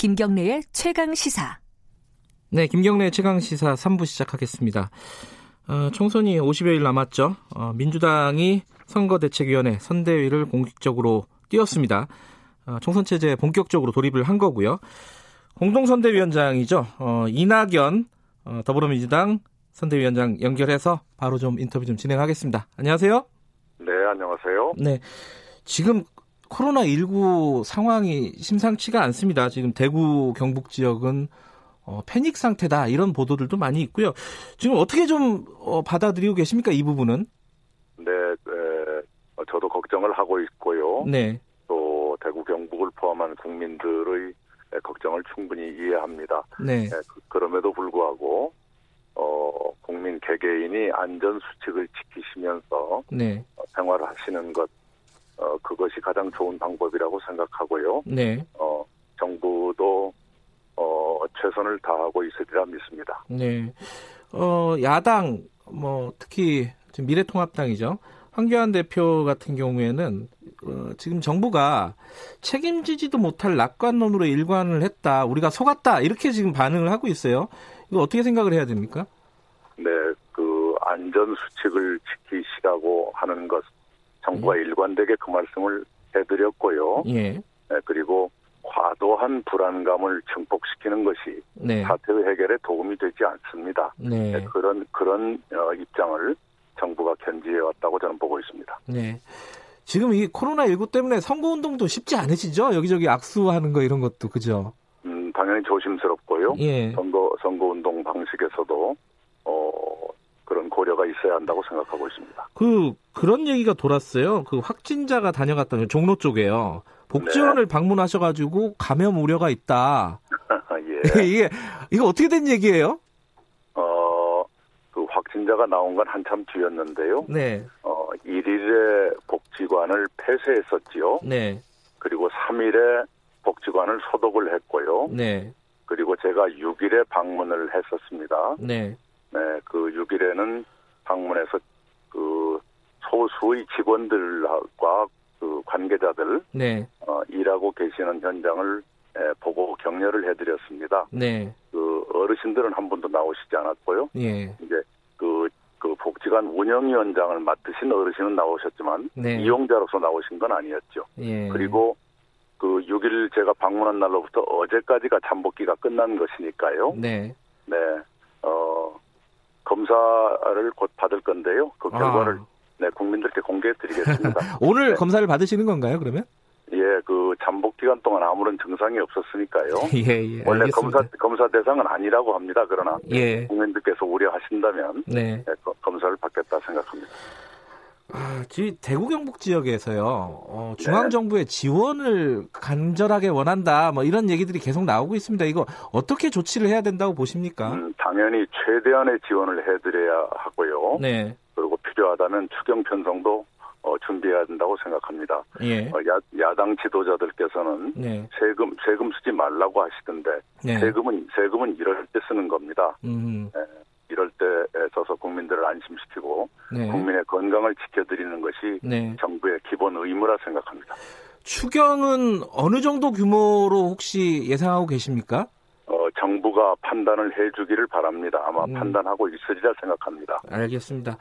김경래의 최강 시사. 네, 김경래의 최강 시사 3부 시작하겠습니다. 어, 총선이 50여일 남았죠. 어, 민주당이 선거대책위원회 선대위를 공식적으로 띄웠습니다. 어, 총선 체제에 본격적으로 돌입을 한 거고요. 공동선대위원장이죠. 어, 이낙연 어, 더불어민주당 선대위원장 연결해서 바로 좀 인터뷰 좀 진행하겠습니다. 안녕하세요. 네, 안녕하세요. 네. 지금 코로나19 상황이 심상치가 않습니다. 지금 대구 경북 지역은 어, 패닉 상태다 이런 보도들도 많이 있고요. 지금 어떻게 좀 어, 받아들이고 계십니까 이 부분은? 네, 네, 저도 걱정을 하고 있고요. 네. 또 대구 경북을 포함한 국민들의 걱정을 충분히 이해합니다. 네. 네, 그, 럼에도 불구하고 어, 국민 개개인이 안전 수칙을 지키시면서 네. 어, 생활하시는 것 어, 그것이 가장 좋은 방법이라고 생각하고요. 네. 어, 정부도 어, 최선을 다하고 있으리라 믿습니다. 네. 어, 야당 뭐 특히 지금 미래통합당이죠. 황교안 대표 같은 경우에는 어, 지금 정부가 책임지지도 못할 낙관론으로 일관을 했다. 우리가 속았다. 이렇게 지금 반응을 하고 있어요. 이거 어떻게 생각을 해야 됩니까? 네, 그 안전 수칙을 지키시라고 하는 것 정부가 예. 일관되게 그 말씀을 해드렸고요. 예. 네, 그리고 과도한 불안감을 증폭시키는 것이 네. 사태의 해결에 도움이 되지 않습니다. 네. 네, 그런 그런 어, 입장을 정부가 견지해 왔다고 저는 보고 있습니다. 네. 지금 이 코로나 19 때문에 선거 운동도 쉽지 않으시죠? 여기저기 악수하는 거 이런 것도, 그죠? 음, 당연히 조심스럽고요. 예. 선거 선거 운동 방식에서도 어, 그런 고려가 있어야 한다고 생각하고 있습니다. 그, 그런 얘기가 돌았어요. 그 확진자가 다녀갔던 종로 쪽에요. 네. 복지원을 방문하셔가지고 감염 우려가 있다. 예. 이게, 이거 어떻게 된 얘기예요? 어, 그 확진자가 나온 건 한참 뒤였는데요. 네. 어, 1일에 복지관을 폐쇄했었지요. 네. 그리고 3일에 복지관을 소독을 했고요. 네. 그리고 제가 6일에 방문을 했었습니다. 네. 네, 그 6일에는 방문해서 그 소수의 직원들과 그 관계자들 네. 어, 일하고 계시는 현장을 에, 보고 격려를 해드렸습니다. 네. 그 어르신들은 한 분도 나오시지 않았고요. 예. 이제 그, 그 복지관 운영위원장을 맡으신 어르신은 나오셨지만 네. 이용자로서 나오신 건 아니었죠. 예. 그리고 그 6일 제가 방문한 날로부터 어제까지가 잠복기가 끝난 것이니까요. 네. 네, 어, 검사를 곧 받을 건데요. 그 결과를 아. 네, 국민들께 공개해 드리겠습니다. 오늘 네. 검사를 받으시는 건가요, 그러면? 예, 그 잠복 기간 동안 아무런 증상이 없었으니까요. 예, 예. 원래 알겠습니다. 검사 검사 대상은 아니라고 합니다. 그러나 예. 국민들께서 우려하신다면 네. 네, 거- 검사를 받겠다 생각합니다. 아, 지 대구 경북 지역에서요. 어, 중앙 정부의 지원을 간절하게 원한다. 뭐 이런 얘기들이 계속 나오고 있습니다. 이거 어떻게 조치를 해야 된다고 보십니까? 음, 당연히 최대한의 지원을 해드려야 하고요. 네. 그리고 필요하다면 추경 편성도 어, 준비해야 된다고 생각합니다. 예. 어, 야, 야당 지도자들께서는 네. 세금 세금 쓰지 말라고 하시던데 네. 세금은 세금은 이럴 때 쓰는 겁니다. 음. 이럴 때에 써서 국민들을 안심시키고 네. 국민의 건강을 지켜드리는 것이 네. 정부의 기본 의무라 생각합니다. 추경은 어느 정도 규모로 혹시 예상하고 계십니까? 어, 정부가 판단을 해주기를 바랍니다. 아마 음. 판단하고 있으리라 생각합니다. 알겠습니다.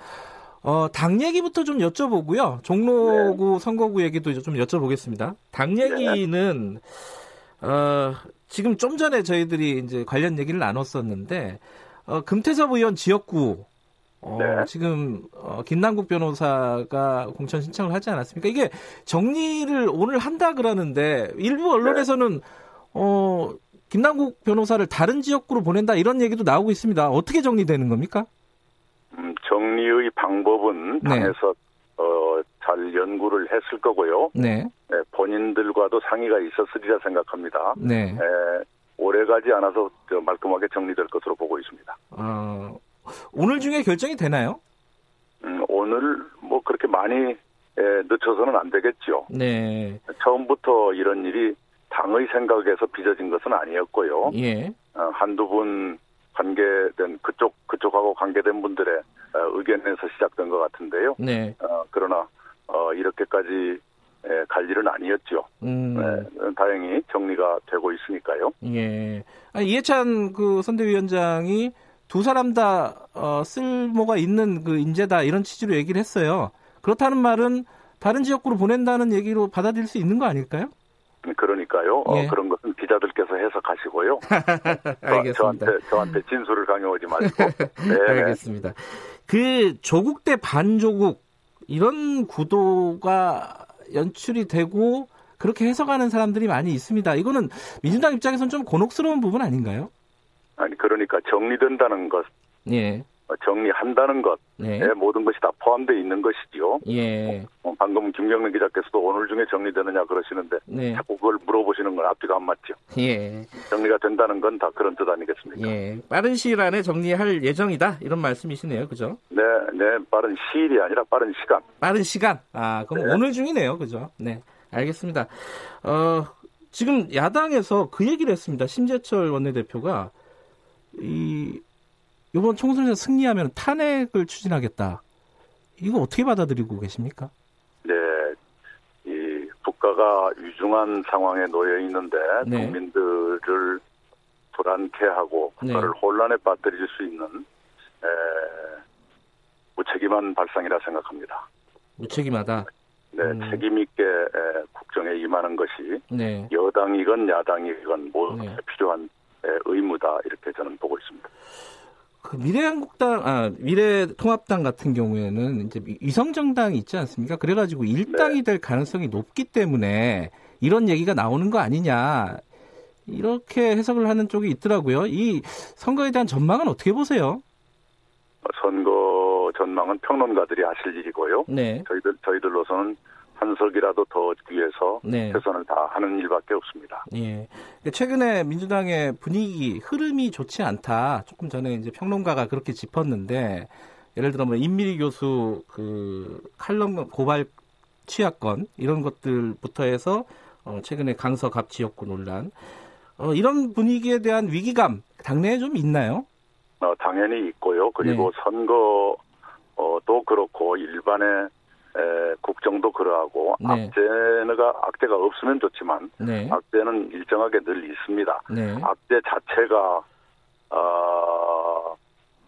어, 당 얘기부터 좀 여쭤보고요. 종로구 선거구 얘기도 좀 여쭤보겠습니다. 당 얘기는 어, 지금 좀 전에 저희들이 이제 관련 얘기를 나눴었는데 어, 금태섭 의원 지역구 어, 네. 지금 어, 김남국 변호사가 공천 신청을 하지 않았습니까? 이게 정리를 오늘 한다 그러는데 일부 언론에서는 어, 김남국 변호사를 다른 지역구로 보낸다 이런 얘기도 나오고 있습니다. 어떻게 정리되는 겁니까? 음, 정리의 방법은 네. 당에서 어, 잘 연구를 했을 거고요. 네, 네, 본인들과도 상의가 있었으리라 생각합니다. 네. 에, 오래가지 않아서 저 말끔하게 정리될 것으로 보고 있습니다. 어, 오늘 중에 결정이 되나요? 음, 오늘 뭐 그렇게 많이 에, 늦춰서는 안 되겠죠. 네, 처음부터 이런 일이 당의 생각에서 빚어진 것은 아니었고요. 예, 어, 한두 분 관계된 그쪽 그쪽하고 관계된 분들의 어, 의견에서 시작된 것 같은데요. 네, 어, 그러나 어, 이렇게까지 에, 예, 갈 일은 아니었죠. 음. 네, 다행히 정리가 되고 있으니까요. 예. 아니, 이해찬 그 선대위원장이 두 사람 다 어, 쓸모가 있는 그 인재다 이런 취지로 얘기를 했어요. 그렇다는 말은 다른 지역구로 보낸다는 얘기로 받아들일 수 있는 거 아닐까요? 그러니까요. 어, 예. 그런 것은 기자들께서 해석하시고요. 알겠습니다. 저한테 저한테 진술을 강요하지 마시고. 네. 알겠습니다. 그 조국 대 반조국 이런 구도가 연출이 되고 그렇게 해석하는 사람들이 많이 있습니다. 이거는 민주당 입장에서는 좀 곤혹스러운 부분 아닌가요? 아니 그러니까 정리된다는 것, 예. 어, 정리한다는 것, 네. 에 모든 것이 다 포함되어 있는 것이지요. 예. 어, 방금 김경래 기자께서도 오늘 중에 정리되느냐 그러시는데 네. 자꾸 그걸 물어보시는 건 앞뒤가 안 맞죠. 예. 정리가 된다는 건 다 그런 뜻 아니겠습니까? 예. 빠른 시일 안에 정리할 예정이다. 이런 말씀이시네요. 그죠? 네, 네, 빠른 시일이 아니라 빠른 시간. 빠른 시간. 아, 그럼 네. 오늘 중이네요. 그죠? 네. 알겠습니다. 어, 지금 야당에서 그 얘기를 했습니다. 심재철 원내대표가 이 이번 총선에서 승리하면 탄핵을 추진하겠다. 이거 어떻게 받아들이고 계십니까? 네, 이 국가가 위중한 상황에 놓여 있는데 네. 국민들을 불안케 하고 네. 국가를 혼란에 빠뜨릴 수 있는 에, 무책임한 발상이라 생각합니다. 무책임하다. 네, 음. 책임 있게 에, 국정에 임하는 것이 네. 여당이건 야당이건 모두에 네. 필요한 에, 의무다 이렇게 저는 보고 있습니다. 그 미래한국당, 아, 미래통합당 같은 경우에는 이제 위성정당이 있지 않습니까? 그래가지고 일당이 될 가능성이 높기 때문에 이런 얘기가 나오는 거 아니냐. 이렇게 해석을 하는 쪽이 있더라고요. 이 선거에 대한 전망은 어떻게 보세요? 선거 전망은 평론가들이 하실 일이고요. 네. 저희들 저희들로서는 한 석이라도 더 위해서 네. 최선을 다하는 일밖에 없습니다. 예. 최근에 민주당의 분위기, 흐름이 좋지 않다. 조금 전에 이제 평론가가 그렇게 짚었는데, 예를 들어 뭐 임미리 교수 그 칼럼 고발 취약건 이런 것들부터 해서 어, 최근에 강서 갑 지역구 논란 어, 이런 분위기에 대한 위기감 당내에 좀 있나요? 어, 당연히 있고요. 그리고 네. 선거도 그렇고 일반의 에, 국정도 그러하고 네. 악재가 악재가 없으면 좋지만 네. 악재는 일정하게 늘 있습니다. 네. 악재 자체가 어,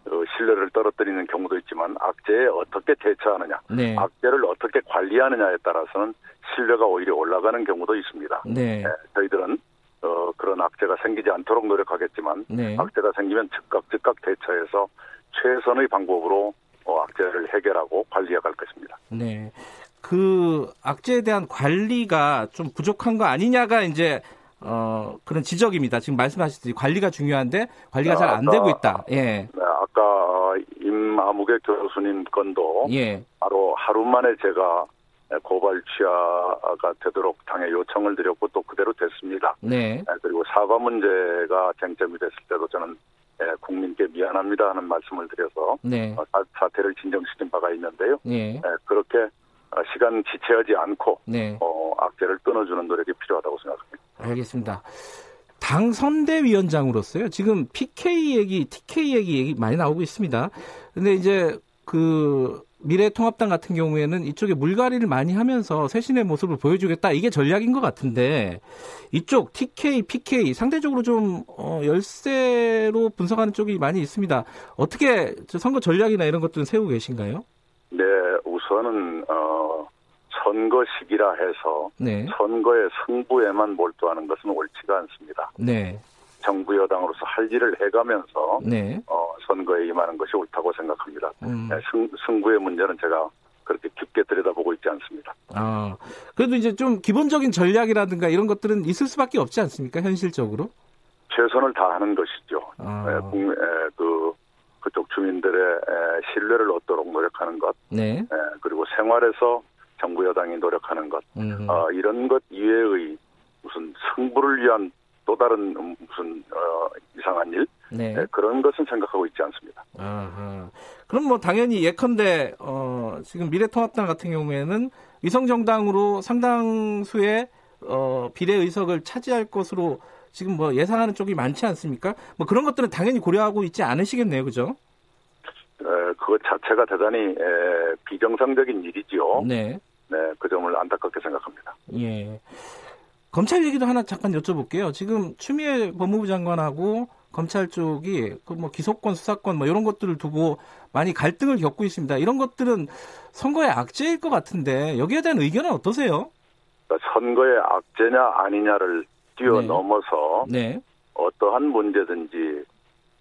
어, 신뢰를 떨어뜨리는 경우도 있지만 악재에 어떻게 대처하느냐, 네. 악재를 어떻게 관리하느냐에 따라서는 신뢰가 오히려 올라가는 경우도 있습니다. 네. 예, 저희들은 어, 그런 악재가 생기지 않도록 노력하겠지만 네. 악재가 생기면 즉각 즉각 대처해서 최선의 방법으로 어, 악재를 해결하고 관리해 갈 것입니다. 네. 그 악재에 대한 관리가 좀 부족한 거 아니냐가 이제 어 그런 지적입니다. 지금 말씀하셨듯이 관리가 중요한데 관리가 잘 안 되고 있다. 예. 네, 아까 어, 임아무개 교수님 건도 예. 바로 하루 만에 제가 고발 취하가 되도록 당에 요청을 드렸고 또 그대로 됐습니다. 네. 예, 그리고 사과 문제가 쟁점이 됐을 때도 저는 예, 국민께 미안합니다 하는 말씀을 드려서 네. 어, 사- 사태를 진정시킨 바가 있는데요. 예. 예, 그렇게 어, 시간 지체하지 않고 네. 어, 악재를 끊어주는 노력이 필요하다고 생각합니다. 알겠습니다. 당 선대위원장으로서요. 지금 PK 얘기, TK 얘기, 얘기 많이 나오고 있습니다. 근데 이제 그 미래통합당 같은 경우에는 이쪽에 물갈이를 많이 하면서 쇄신의 모습을 보여주겠다. 이게 전략인 것 같은데 이쪽 TK, PK 상대적으로 좀 어, 열세로 분석하는 쪽이 많이 있습니다. 어떻게 저 선거 전략이나 이런 것들은 세우고 계신가요? 네, 우선은 어, 선거 시기라 해서 네, 선거의 승부에만 몰두하는 것은 옳지가 않습니다. 네, 정부 여당으로서 할 일을 해가면서 네. 어, 선거에 임하는 것이 옳다고 생각합니다. 음. 네, 승, 승부의 문제는 제가 그렇게 깊게 들여다보고 있지 않습니다. 아, 그래도 이제 좀 기본적인 전략이라든가 이런 것들은 있을 수밖에 없지 않습니까? 현실적으로? 최선을 다하는 것이죠. 아. 에, 국민, 에, 그 그쪽 주민들의 에, 신뢰를 얻도록 노력하는 것, 네. 에, 그리고 생활에서 정부 여당이 노력하는 것, 음. 어, 이런 것 이외의 무슨 승부를 위한 또 다른 음, 무슨 어, 이상한 일 네. 에, 그런 것은 생각하고 있지 않습니다. 아하. 그럼 뭐 당연히 예컨대 어, 지금 미래통합당 같은 경우에는 위성 정당으로 상당수의 어, 비례 의석을 차지할 것으로 지금 뭐 예상하는 쪽이 많지 않습니까? 뭐 그런 것들은 당연히 고려하고 있지 않으시겠네요, 그죠? 에, 그것 자체가 대단히 에, 비정상적인 일이지요. 네. 네, 그 점을 안타깝게 생각합니다. 예. 검찰 얘기도 하나 잠깐 여쭤볼게요. 지금 추미애 법무부 장관하고 검찰 쪽이 그 뭐 기소권, 수사권 뭐 이런 것들을 두고 많이 갈등을 겪고 있습니다. 이런 것들은 선거의 악재일 것 같은데 여기에 대한 의견은 어떠세요? 그러니까 선거의 악재냐 아니냐를 뛰어넘어서 네. 어떠한 문제든지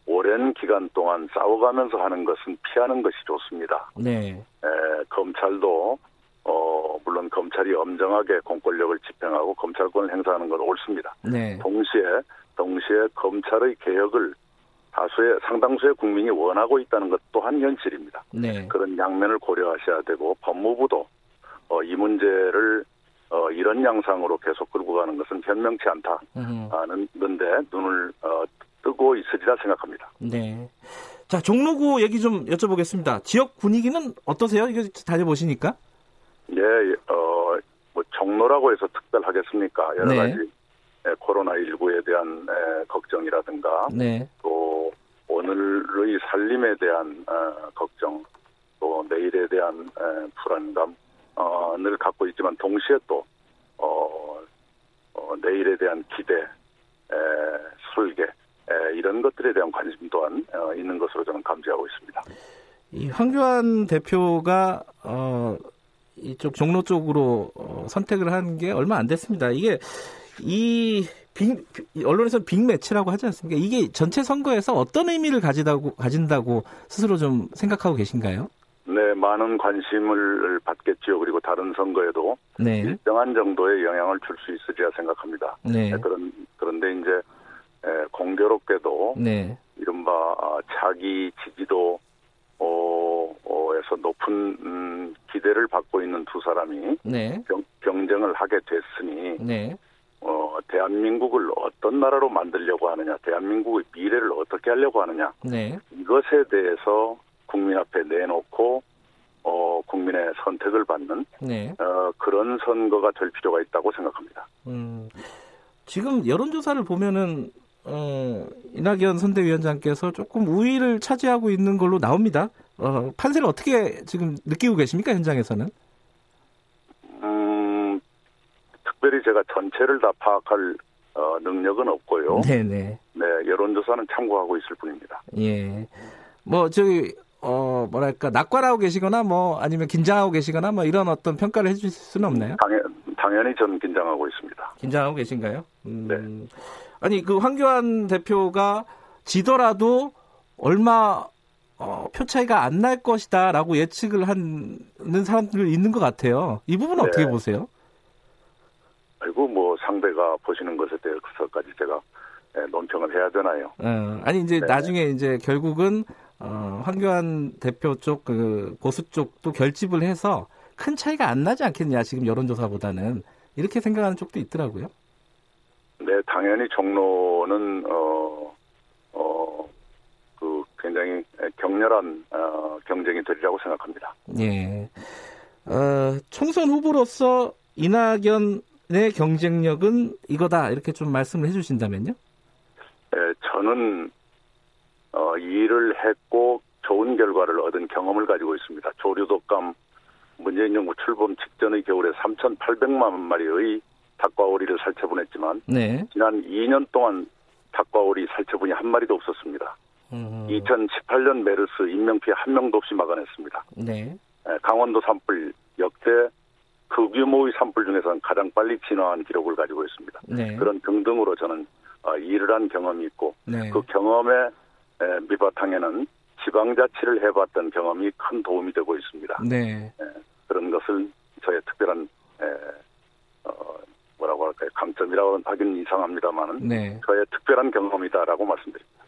오랜 기간 동안 싸워가면서 하는 것은 피하는 것이 좋습니다. 네. 에, 검찰도 어, 물론 검찰이 엄정하게 공권력을 집행하고 검찰권을 행사하는 건 옳습니다. 네. 동시에 동시에 검찰의 개혁을 다수의 상당수의 국민이 원하고 있다는 것 또한 현실입니다. 네. 그런 양면을 고려하셔야 되고 법무부도 어, 이 문제를 어, 이런 양상으로 계속 끌고 가는 것은 현명치 않다는데 눈을 어, 뜨고 있으리라 생각합니다. 네. 자 종로구 얘기 좀 여쭤보겠습니다. 지역 분위기는 어떠세요? 이거 다녀보시니까? 예, 어, 뭐 종로라고 해서 특별하겠습니까? 여러 네. 가지 코로나 19에 대한 에, 걱정이라든가 네. 또 오늘의 살림에 대한 어, 걱정, 또 내일에 대한 에, 불안감 어, 늘 갖고 있지만 동시에 또 어, 어, 내일에 대한 기대, 에, 설계 에, 이런 것들에 대한 관심 또한 어, 있는 것으로 저는 감지하고 있습니다. 이 황교안 대표가 어 이쪽 종로 쪽으로 어, 선택을 한 게 얼마 안 됐습니다. 이게 이 빅, 언론에서 빅매치라고 하지 않습니까? 이게 전체 선거에서 어떤 의미를 가지다고 가진다고 스스로 좀 생각하고 계신가요? 네, 많은 관심을 받겠지요. 그리고 다른 선거에도 네. 일정한 정도의 영향을 줄 수 있으리라 생각합니다. 네. 그런 그런데 이제 에, 공교롭게도 네. 이른바 아, 자기 지지도 높은 음, 기대를 받고 있는 두 사람이 네. 경, 경쟁을 하게 됐으니 네. 어, 대한민국을 어떤 나라로 만들려고 하느냐, 대한민국의 미래를 어떻게 하려고 하느냐 네. 이것에 대해서 국민 앞에 내놓고 어, 국민의 선택을 받는 네. 어, 그런 선거가 될 필요가 있다고 생각합니다. 음. 지금 여론조사를 보면은 어, 이낙연 선대위원장께서 조금 우위를 차지하고 있는 걸로 나옵니다. 어, 판세를 어떻게 지금 느끼고 계십니까 현장에서는? 음, 특별히 제가 전체를 다 파악할 어, 능력은 없고요. 네네. 네, 여론조사는 참고하고 있을 뿐입니다. 예. 뭐 저기 어 뭐랄까 낙관하고 계시거나 뭐 아니면 긴장하고 계시거나 뭐 이런 어떤 평가를 해주실 수는 없나요? 당연, 당연히 저는 긴장하고 있습니다. 긴장하고 계신가요? 음, 네. 아니 그 황교안 대표가 지더라도 얼마 어, 표 차이가 안 날 것이다라고 예측을 하는 사람들 있는 것 같아요. 이 부분은 네. 어떻게 보세요? 그리고 뭐 상대가 보시는 것에 대해서까지 제가 예, 논평을 해야 되나요? 어, 아니 이제 네. 나중에 이제 결국은 어, 황교안 대표 쪽 그 보수 쪽도 결집을 해서 큰 차이가 안 나지 않겠냐 지금 여론조사보다는 이렇게 생각하는 쪽도 있더라고요. 네, 당연히 종로는 어, 굉장히 격렬한 어, 경쟁이 되리라고 생각합니다. 예. 어, 총선 후보로서 이낙연의 경쟁력은 이거다 이렇게 좀 말씀을 해주신다면요? 예, 저는 어, 이 일을 했고 좋은 결과를 얻은 경험을 가지고 있습니다. 조류독감 문재인 정부 출범 직전의 겨울에 3,800만 마리의 닭과 오리를 살처분했지만 네. 지난 2년 동안 닭과 오리 살처분이 한 마리도 없었습니다. 음, 2018년 메르스 인명피해 한 명도 없이 막아냈습니다. 네. 예, 강원도 산불 역대 그 규모의 산불 중에서는 가장 빨리 진화한 기록을 가지고 있습니다. 네. 그런 등등으로 저는 어, 일을 한 경험이 있고 네. 그 경험의 에, 밑바탕에는 지방자치를 해봤던 경험이 큰 도움이 되고 있습니다. 네. 그런 것을 저의 특별한 에, 어, 뭐라고 할까요 강점이라고 하긴 이상합니다만은 네. 저의 특별한 경험이다라고 말씀드립니다.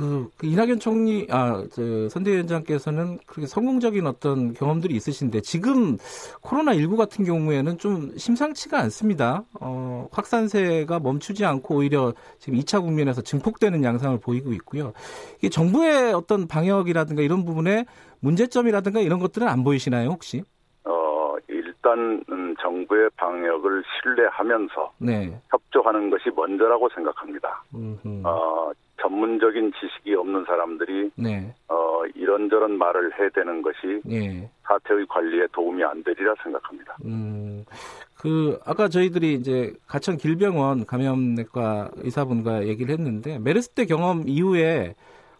그, 그 이낙연 총리, 아, 저, 선대위원장께서는 그렇게 성공적인 어떤 경험들이 있으신데, 지금 코로나 19 같은 경우에는 좀 심상치가 않습니다. 어, 확산세가 멈추지 않고 오히려 지금 2차 국면에서 증폭되는 양상을 보이고 있고요. 이게 정부의 어떤 방역이라든가 이런 부분에 문제점이라든가 이런 것들은 안 보이시나요, 혹시? 어, 일단 음, 정부의 방역을 신뢰하면서 네. 협조하는 것이 먼저라고 생각합니다. 음흠. 어, 전문적인 지식이 없는 사람들이 네. 어, 이런저런 말을 해대는 것이 예. 사태의 관리에 도움이 안 되리라 생각합니다. 음, 그 아까 저희들이 이제 가천 길병원 감염내과 의사분과 얘기를 했는데 메르스 때 경험 이후에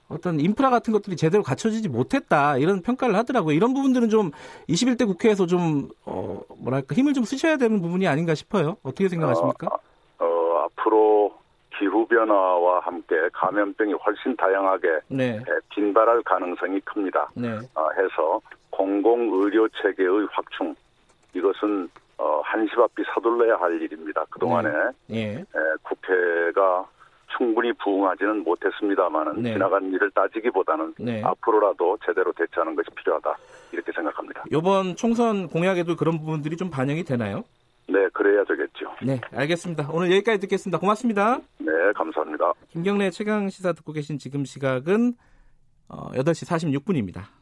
어떤 인프라 같은 것들이 제대로 갖춰지지 못했다 이런 평가를 하더라고요. 이런 부분들은 좀 21대 국회에서 좀 어, 뭐랄까 힘을 좀 쓰셔야 되는 부분이 아닌가 싶어요. 어떻게 생각하십니까? 어, 어, 앞으로 기후 변화와 함께 감염병이 훨씬 다양하게 네, 빈발할 가능성이 큽니다. 네, 어, 해서 공공 의료 체계의 확충 이것은 어, 한시바삐 서둘러야 할 일입니다. 그동안에 예, 에, 국회가 충분히 부응하지는 못했습니다만은 네. 지나간 일을 따지기보다는 네. 앞으로라도 제대로 대처하는 것이 필요하다 이렇게 생각합니다. 이번 총선 공약에도 그런 부분들이 좀 반영이 되나요? 네, 그래야 되겠죠. 네, 알겠습니다. 오늘 여기까지 듣겠습니다. 고맙습니다. 네, 감사합니다. 김경래 최강 시사 듣고 계신 지금 시각은 어, 8시 46분입니다.